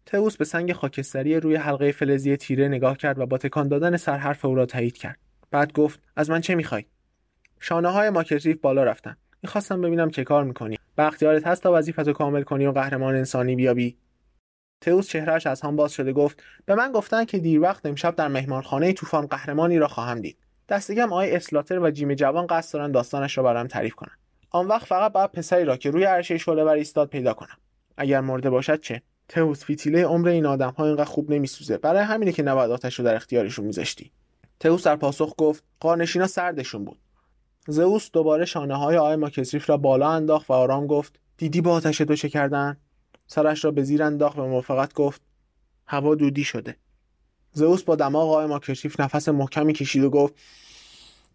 تئوس به سنگ خاکستری روی حلقه فلزی تیره نگاه کرد و با تکان دادن سر حرف او را تایید کرد. بعد گفت از من چه می‌خوای؟ شانه های ماکتریف بالا رفتن. می‌خواستم ببینم چه کار می‌کنی. و اختیارت هست تا وظیفتو کامل کنی و قهرمان انسانی بیابی. تئوس چهرهش از هم باز شده گفت به من گفتن که دیر وقت امشب در مهمانخانه طوفان قهرمانی را خواهم دید. دستگم آقای اسلاتر و جیم جوان قصد دارن داستانش را برام تعریف کنن. آن وقت فقط باید پسری را که روی عرشه شعله ور ایستاد پیدا کنم. اگر مرده باشد چه؟ تئوس فیتیله عمر این آدم ها اینقدر خوب نمیسوزه. برای همینه که نباید آتش رو در اختیارشون میذاشتی. تئوس در پاسخ گفت قارنشینا سردشون بود. زئوس دوباره شانه های آقای ماکسریف را بالا انداخت و آرام گفت دیدی با آتش تو چه کردن؟ سرش را به زیر انداخت و موافقت گفت هوا دودی شده. زئوس با دماغ آقای ماکسریف نفس محکمی کشید و گفت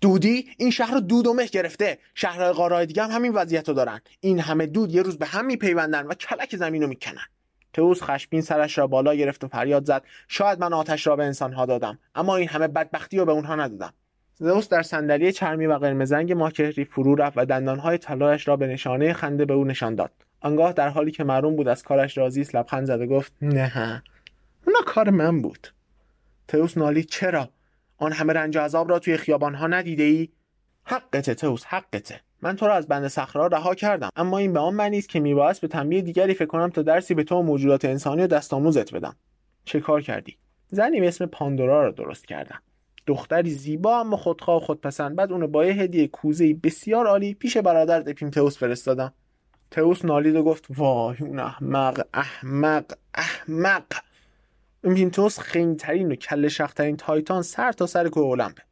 دودی؟ این شهر رو دود و مه گرفته. شهرهای قارهای دیگه هم همین وضعیت رو دارن. این همه دود یه روز به هم میپیوندن و کلک زمین رو می‌کنن. تئوس خشمگین سرش را بالا گرفت و فریاد زد شاید من آتش را به انسانها دادم اما این همه بدبختی رو به اونها ندادم. زئوس در صندلی چرمی و قرمزنگ ماکهری فرو رفت و دندانهای طلایش را به نشانه خنده به او نشان داد. آنگاه در حالی که معلوم بود از کارش راضی است لبخند زد و گفت نه اونا کار من بود. تئوس نالید چرا؟ آن همه رنج و عذاب را توی خیابانها ندیده ای؟ حقته تئوس حقته. من تو را از بند صخره رها کردم. اما این به آن معنی است که میبایست به تنبیه دیگری فکر کنم تا درسی به تو و موجودات انسانی و دستآموزت بدم. چه کار کردی؟ زنی به اسم پاندورا را درست کردم. دختری زیبا اما خودخواه و خودپسند. بعد اونو با یه هدیه کوزه بسیار عالی پیش برادر اپیمتئوس فرستادم. تئوس نالید و گفت وای اون احمق احمق احمق. اپیمتئوس خنگترین و کل شخترین تایتان سر تا سر کوه المپه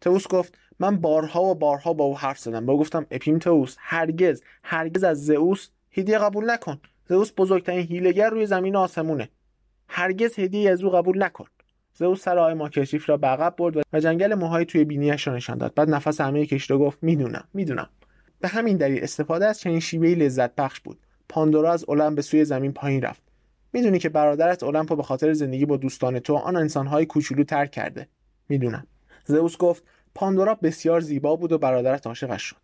تئوس گفت من بارها و بارها با او حرف زدم. با گفتم اپیمتئوس هرگز هرگز از زئوس هدیه قبول نکن. زئوس بزرگترین هیلگر روی زمین آسمونه. هرگز هدیه از او قبول نکن. زئوس سر آقای ماکشیف را به برد و جنگل موهای توی بینیش را نشان داد. بعد نفس همه کشید و گفت می‌دونم می‌دونم. به همین دلیل استفاده از چنین شیوهی لذت بخش بود. پاندورا از اولم به سوی زمین پایین رفت. می‌دونی که برادرت المپو به خاطر زندگی با دوستان تو آن انسانهای کوچولو ترک کرده. می‌دونم. زئوس گفت پاندورا بسیار زیبا بود و برادرت عاشقش شد.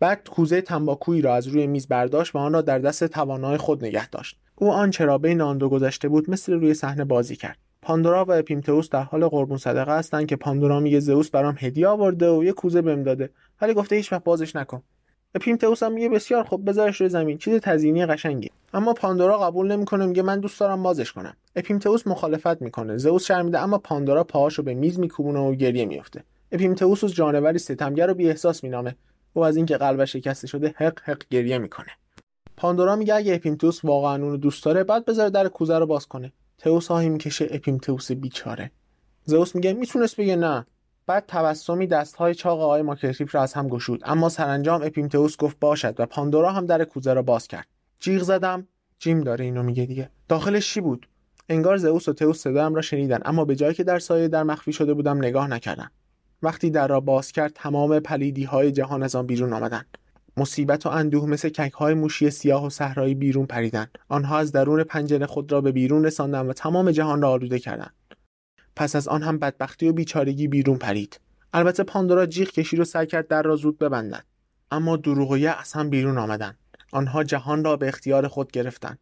بعد کوزه تنباکویی را از روی میز برداشت و آن را در دست توانای خود نگه داشت. او آن چرا بین آن گذشته بود مثل روی صحنه بازی کرد. پاندورا و اپیمتئوس در حال قربون صدقه هستند که پاندورا میگه زئوس برام هدیه آورده و یه کوزه بهم داده. ولی گفته هیچ وقت بازش نکن. اپیمتئوس هم میگه بسیار خوب بذارش روی زمین. چیز تزیینی قشنگی. اما پاندورا قبول نمی‌کنه میگه من دوست دارم بازش کنم. اپیمتئوس مخالفت می‌کنه. زئوس شرمیده اما پاندورا پاهاشو به میز میکوبونه و گریه میفته اپیمتئوس جانوری ستمگر و بی‌احساس مینامه. او از اینکه قلبش شکسته شده حق حق گریه می‌کنه. پاندورا میگه اگه اپیمتئوس واقعا اونو دوست داره بعد بذاره در کوزه رو باز کنه. تئوس آهی می‌کشه اپیمتئوس بیچاره. زئوس میگه می‌تونست بگه نه. بعد تبسمی دستهای چاق آقای ماکرتیف را از هم گشود. اما سرانجام اپیمتئوس گفت باشد و پاندورا هم در کوزه را باز کرد. جیغ زدم جیم داره اینو میگه دیگه. داخلش چی بود؟ انگار زئوس و تئوس صدایم را شنیدن اما به جایی که در سایه در مخفی شده بودم نگاه نکردن وقتی در را باز کرد تمام پلیدی های جهان از آن بیرون آمدند. مصیبت و اندوه مثل کک های موشی سیاه و صحرایی بیرون پریدند آنها از درون پنجره خود را به بیرون رساندند و تمام جهان را آلوده کردند. پس از آن هم بدبختی و بیچارگی بیرون پرید. البته پاندورا جیغ کشید و سعی کرد در را زود ببندند اما دروغ و یأس هم بیرون آمدند. آنها جهان را به اختیار خود گرفتند.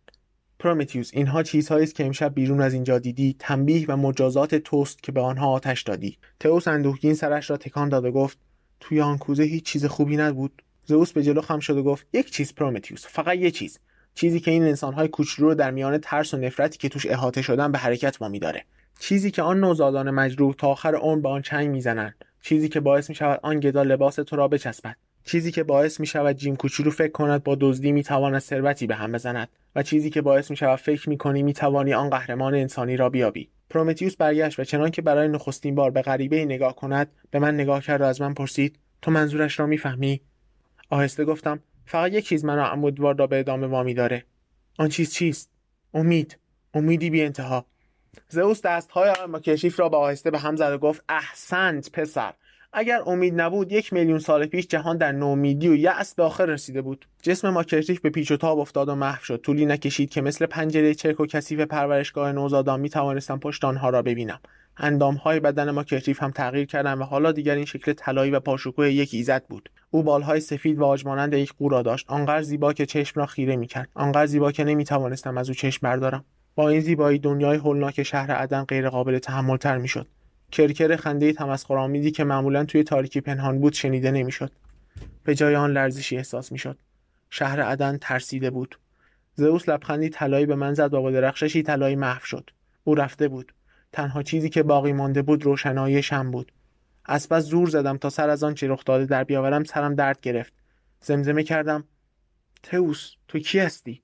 پرومتیوس اینها چیزهایی است که امشب بیرون از اینجا دیدی تنبیه و مجازات توست که به آنها آتش دادی. زئوس اندوهگین سرش را تکان داد و گفت توی آن کوزه هیچ چیز خوبی نبود. زئوس به جلو خم شد و گفت یک چیز پرومتیوس فقط یک چیز. چیزی که این انسانهای کوچولو رو در میان ترس و نفرتی که توش احاطه شدن به حرکت وامی داره چیزی که آن نوزادان مجروح تا آخر عمر به آن چنگ می‌زنند. چیزی که باعث می شود آن گدا لباس تو را بچسبد. چیزی که باعث می شود جیم کوچولو فکر کند با دزدی می تواند ثروتی به هم بزند. و چیزی که باعث می شود فکر می کنی آن قهرمان انسانی را بیابی. پرومتیوس برگشت و چنان که برای نخستین بار به غریبه نگاه کند به من نگاه کرد و از من پرسید تو منظورش را می‌فهمی؟ آهسته گفتم فقط یک چیز منو امیدوار را به ادامه وامی داره. آن چیز چیست؟ امید امیدی بی انتها. زئوس دستهای کشیف را به آهسته به هم زد و گفت احسنت پسر اگر امید نبود یک میلیون سال پیش جهان در نومیدی و یأس به آخر رسیده بود. جسم ماکرتیف به پیچ و تاب افتاد و محو شد. طولی نکشید که مثل پنجره چرک و کثیف پرورشگاه نوزادان می توانستم پشت آنها را ببینم. اندامهای بدن ماکرتیف هم تغییر کردن و حالا دیگر این شکل طلایی و پاشوکوه یک ایزد بود. او بالهای سفید و آجمانند یک قورا داشت. آنقدر زیبا که چشم را خیره می‌کرد. آنقدر زیبا که نمی‌توانستم از او چشم بردارم. با این زیبایی دنیای هولناک شهر عدن غیرقابل تحملتر می‌شد. کرکر خنده تمسخرآمیزی که معمولا توی تاریکی پنهان بود شنیده نمی‌شد. به جای آن لرزشی احساس می‌شد. شهر عدن ترسیده بود. زئوس لبخندی طلایی به من زد و با درخششی طلایی محو شد. او رفته بود. تنها چیزی که باقی مانده بود روشنایی شم بود. از پس زور زدم تا سر از آن چه رخ داده در بیاورم سرم درد گرفت. زمزمه کردم. تئوس تو کی هستی؟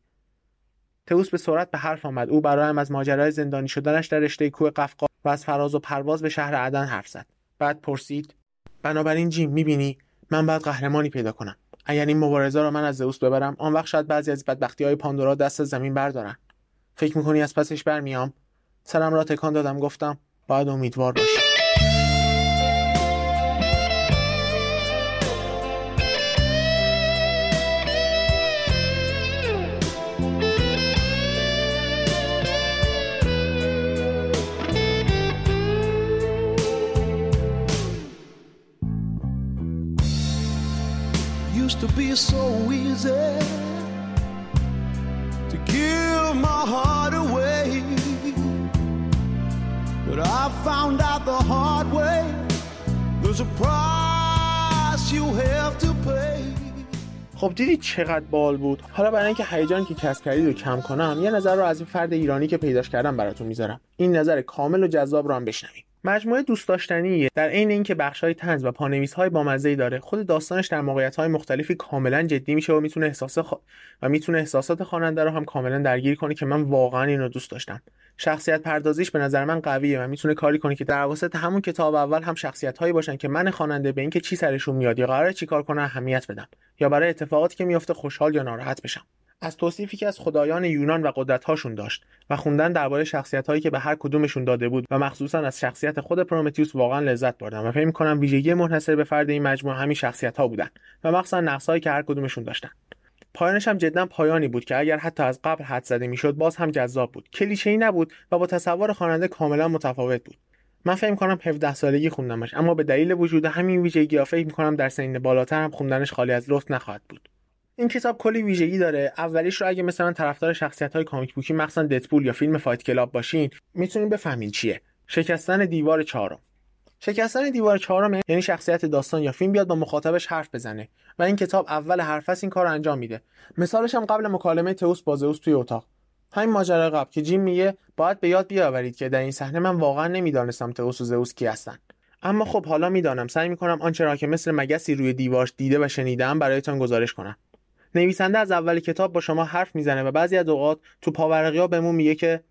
تئوس به سرعت به حرف آمد. او برایم از ماجرای زندانی شدنش در رشته کوه قفقا و از فراز و پرواز به شهر عدن حرف زد. بعد پرسید بنابراین جیم می‌بینی؟ من باید قهرمانی پیدا کنم. اگر این مبارزه را من از زئوس ببرم آن وقت شاید بعضی از بدبختی های پاندورا دست زمین بردارن. فکر می‌کنی از پسش برمیام سرم را تکان دادم گفتم باید امیدوار باشی. Found out the hard way. There's a price you have to pay. خب دیدید چقدر بال بود؟ حالا برای اینکه هیجانی که کسب کردید رو کم کنم یه نظر رو از این فرد ایرانی که پیداش کردم براتون می‌ذارم. این نظر کامل و جذاب رو هم بشنویم. مجموعه دوست داشتنیه. در عین اینکه بخش‌های طنز و پانویس‌های بامزه‌ای داره خود داستانش در موقعیت‌های مختلفی کاملا جدی میشه و می‌تونه احساس خ... و می‌تونه احساسات خواننده رو هم کاملا درگیر کنه که من واقعا اینو دوست داشتم. شخصیت پردازیش به نظر من قویه و می‌تونه کاری کنه که در واسط همون کتاب اول هم شخصیت‌هایی باشن که من خواننده به اینکه چی سرشون میاد یا قراره چیکار کنه اهمیت بدم یا برای اتفاقاتی که میفته خوشحال یا ناراحت بشم. از توصیفی که از خدایان یونان و قدرت‌هاشون داشت و خوندن درباره شخصیت‌هایی که به هر کدومشون داده بود و مخصوصا از شخصیت خود پرومتیوس واقعا لذت بردم و فکر می‌کنم ویژگی منحصر به فرد این مجموعه همین شخصیت‌ها بودن و مخصوصا نقص‌هایی که هر کدومشون داشتن. پایانش هم جدا پایانی بود که اگر حتی از قبل حدس زده می‌شد باز هم جذاب بود. کلیشه‌ای نبود و با تصور خواننده کاملا متفاوت بود. من فکر کنم 17 سالگی خوندمش اما به دلیل وجود همین ویژگی فکر می‌کنم در سن بالاتر هم خوندنش خالی از لطف نخواهد بود. این کتاب کلی ویژگی داره. اولیش رو اگه مثلا طرفدار شخصیت های comic book ی مخصوصا ددپول یا فیلم Fight Club باشین می‌تونین بفهمین چیه. شکستن دیوار چهارم. شکستن دیوار چهارم یعنی شخصیت داستان یا فیلم بیاد با مخاطبش حرف بزنه و این کتاب اول حرف این کار انجام میده. مثالش هم قبل مکالمه تئوس با زئوس توی اتاق. همین ماجرا قبل که جیم میگه باید به یاد بیاورید که در این صحنه من واقعا نمی‌دانستم تئوس و زئوس کی هستن. اما خب حالا می‌دانم. سعی می‌کنم آنچه را که مثل مگسی روی دیوار دیده و شنیدم برایتان گزارش کنم. نویسنده از اول کتاب با شما حرف می‌زنه و بعضی از اوقات تو پاورقی ها بهمون میگه که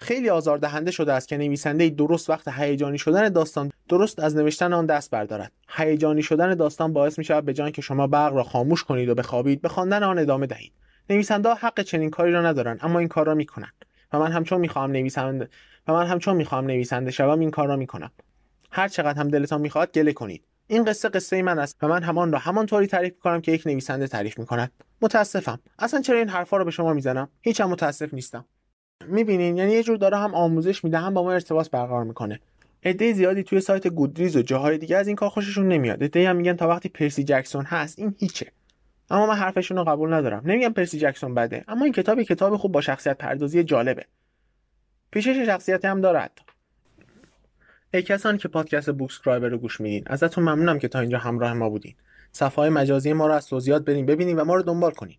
خیلی آزاردهنده شده است که نویسنده درست وقت هیجانی شدن داستان درست از نوشتن آن دست بردارد. هیجانی شدن داستان باعث می شود به جان که شما برق را خاموش کنید و بخوابید به خواندن آن ادامه دهید. نویسنده حق چنین کاری را ندارند اما این کار را می‌کنند. و من همچون می‌خواهم نویسنده و من همچون می‌خواهم نویسنده شوم این کار را می‌کنم. هر چقدر هم دلتان می‌خواد گله کنید. این قصه قصه من است و من همان را همانطوری تعریف می‌کنم که یک نویسنده تعریف می‌کند. متاسفم. اصلا چرا این حرفا رو به شما می‌زنم؟ هیچم متاسف نیستم. می‌بینین؟ یعنی یه جور داره هم آموزش میده هم با ما ارتباط برقرار می‌کنه. عده زیادی توی سایت گودریز و جاهای دیگه از این کار خوششون نمیاد. عده هم میگن تا وقتی پرسی جکسون هست این هیچه. اما من حرفشون رو قبول ندارم. نمیگم پرسی جکسون بده اما این کتاب کتاب خوب با شخصیت پردازی جالبه. پیشش شخصیتی هم دارد. ای کسانی که پادکست بوکسکرایبر رو گوش میدین ازتون ممنونم که تا اینجا همراه ما بودین. صفحه مجازی ما رو از توضیحات بریم ببینین و ما رو دنبال کنین.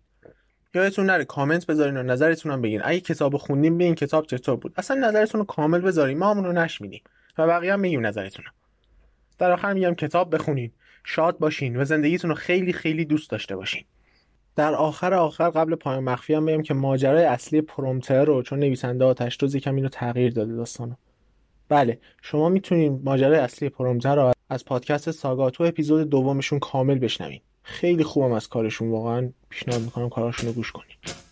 یادتون نره کامنت بذارین و نظرتون هم بگین. اگه کتاب خوندیم به کتاب چطور بود. اصلا نظرتون رو کامل بذارین ما همون رو نشمیدیم و بقیه هم میگیم نظرتون در آخر میگم کتاب بخونین شاد باشین و زندگیتون رو خیلی خیلی دوست داشته باشین. در آخر آخر قبل پایان مخفی هم بگم که ماجرای اصلی پرومتر رو چون نویسنده آتش دوز یکم اینو تغییر داده داستانو. بله شما می‌تونید ماجرای اصلی پرومتر رو از پادکست ساگا تو اپیزود دومشون کامل بشنوین. خیلی خوبم از کارشون واقعا پیشنهاد می‌کنم کاراشون رو گوش کنید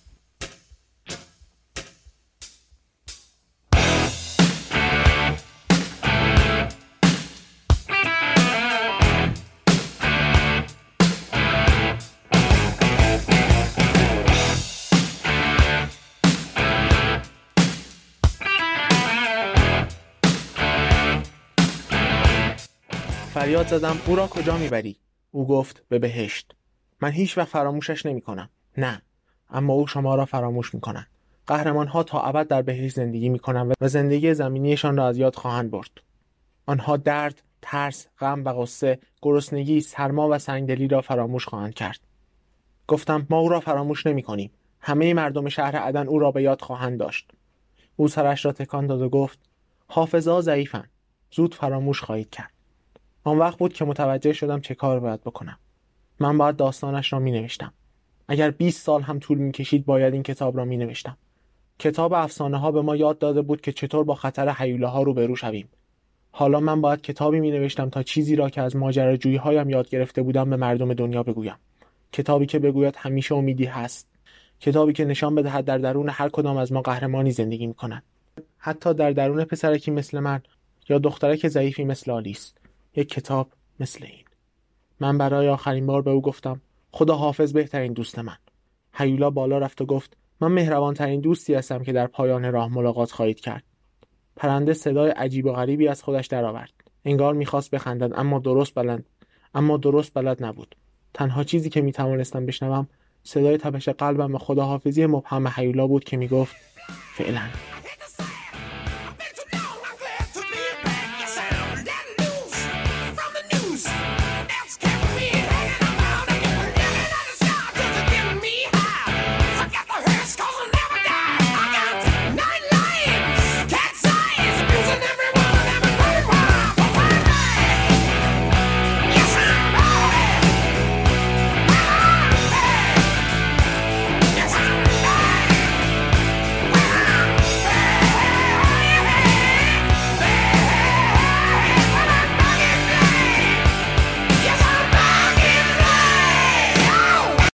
فریاد زدم او را کجا می‌بری؟ او گفت به بهشت. من هیچ وقت فراموشش نمی کنم نه اما او شما را فراموش می کنند قهرمان ها تا ابد در بهشت زندگی می کنند و زندگی زمینیشان را از یاد خواهند برد. آنها درد ترس غم و غصه گرسنگی سرما و سنگدلی را فراموش خواهند کرد. گفتم ما او را فراموش نمی کنیم همه مردم شهر عدن او را به یاد خواهند داشت. او سرش را تکان داد و گفت حافظا ضعیفند زود فراموش خواهید کرد. آن وقت بود که متوجه شدم چه کار باید بکنم. من باید داستانش را می نوشتم اگر 20 سال هم طول می کشید باید این کتاب را می نوشتم کتاب افسانه ها به ما یاد داده بود که چطور با خطر حیوله ها روبرو شویم. حالا من باید کتابی می نوشتم تا چیزی را که از ماجراجویی هایم یاد گرفته بودم به مردم دنیا بگویم. کتابی که بگوید همیشه امیدی هست. کتابی که نشان بدهد در درون هر کدام از ما قهرمانی زندگی می کند حتی در درون پسرکی مثل من یا دخترک ضعیفی مثل آلیس. یک کتاب مثل این. من برای آخرین بار به او گفتم خدا حافظ بهترین دوست من. هیولا بالا رفت و گفت من مهربانترین دوستی هستم که در پایان راه ملاقات خواهید کرد. پرنده صدای عجیب و غریبی از خودش درآورد. انگار می‌خواست بخندد اما درست بلند اما درست بلد نبود. تنها چیزی که می‌توانستم بشنوم صدای تپش قلبم و خداحافظی مبهم هیولا بود که می‌گفت فعلا.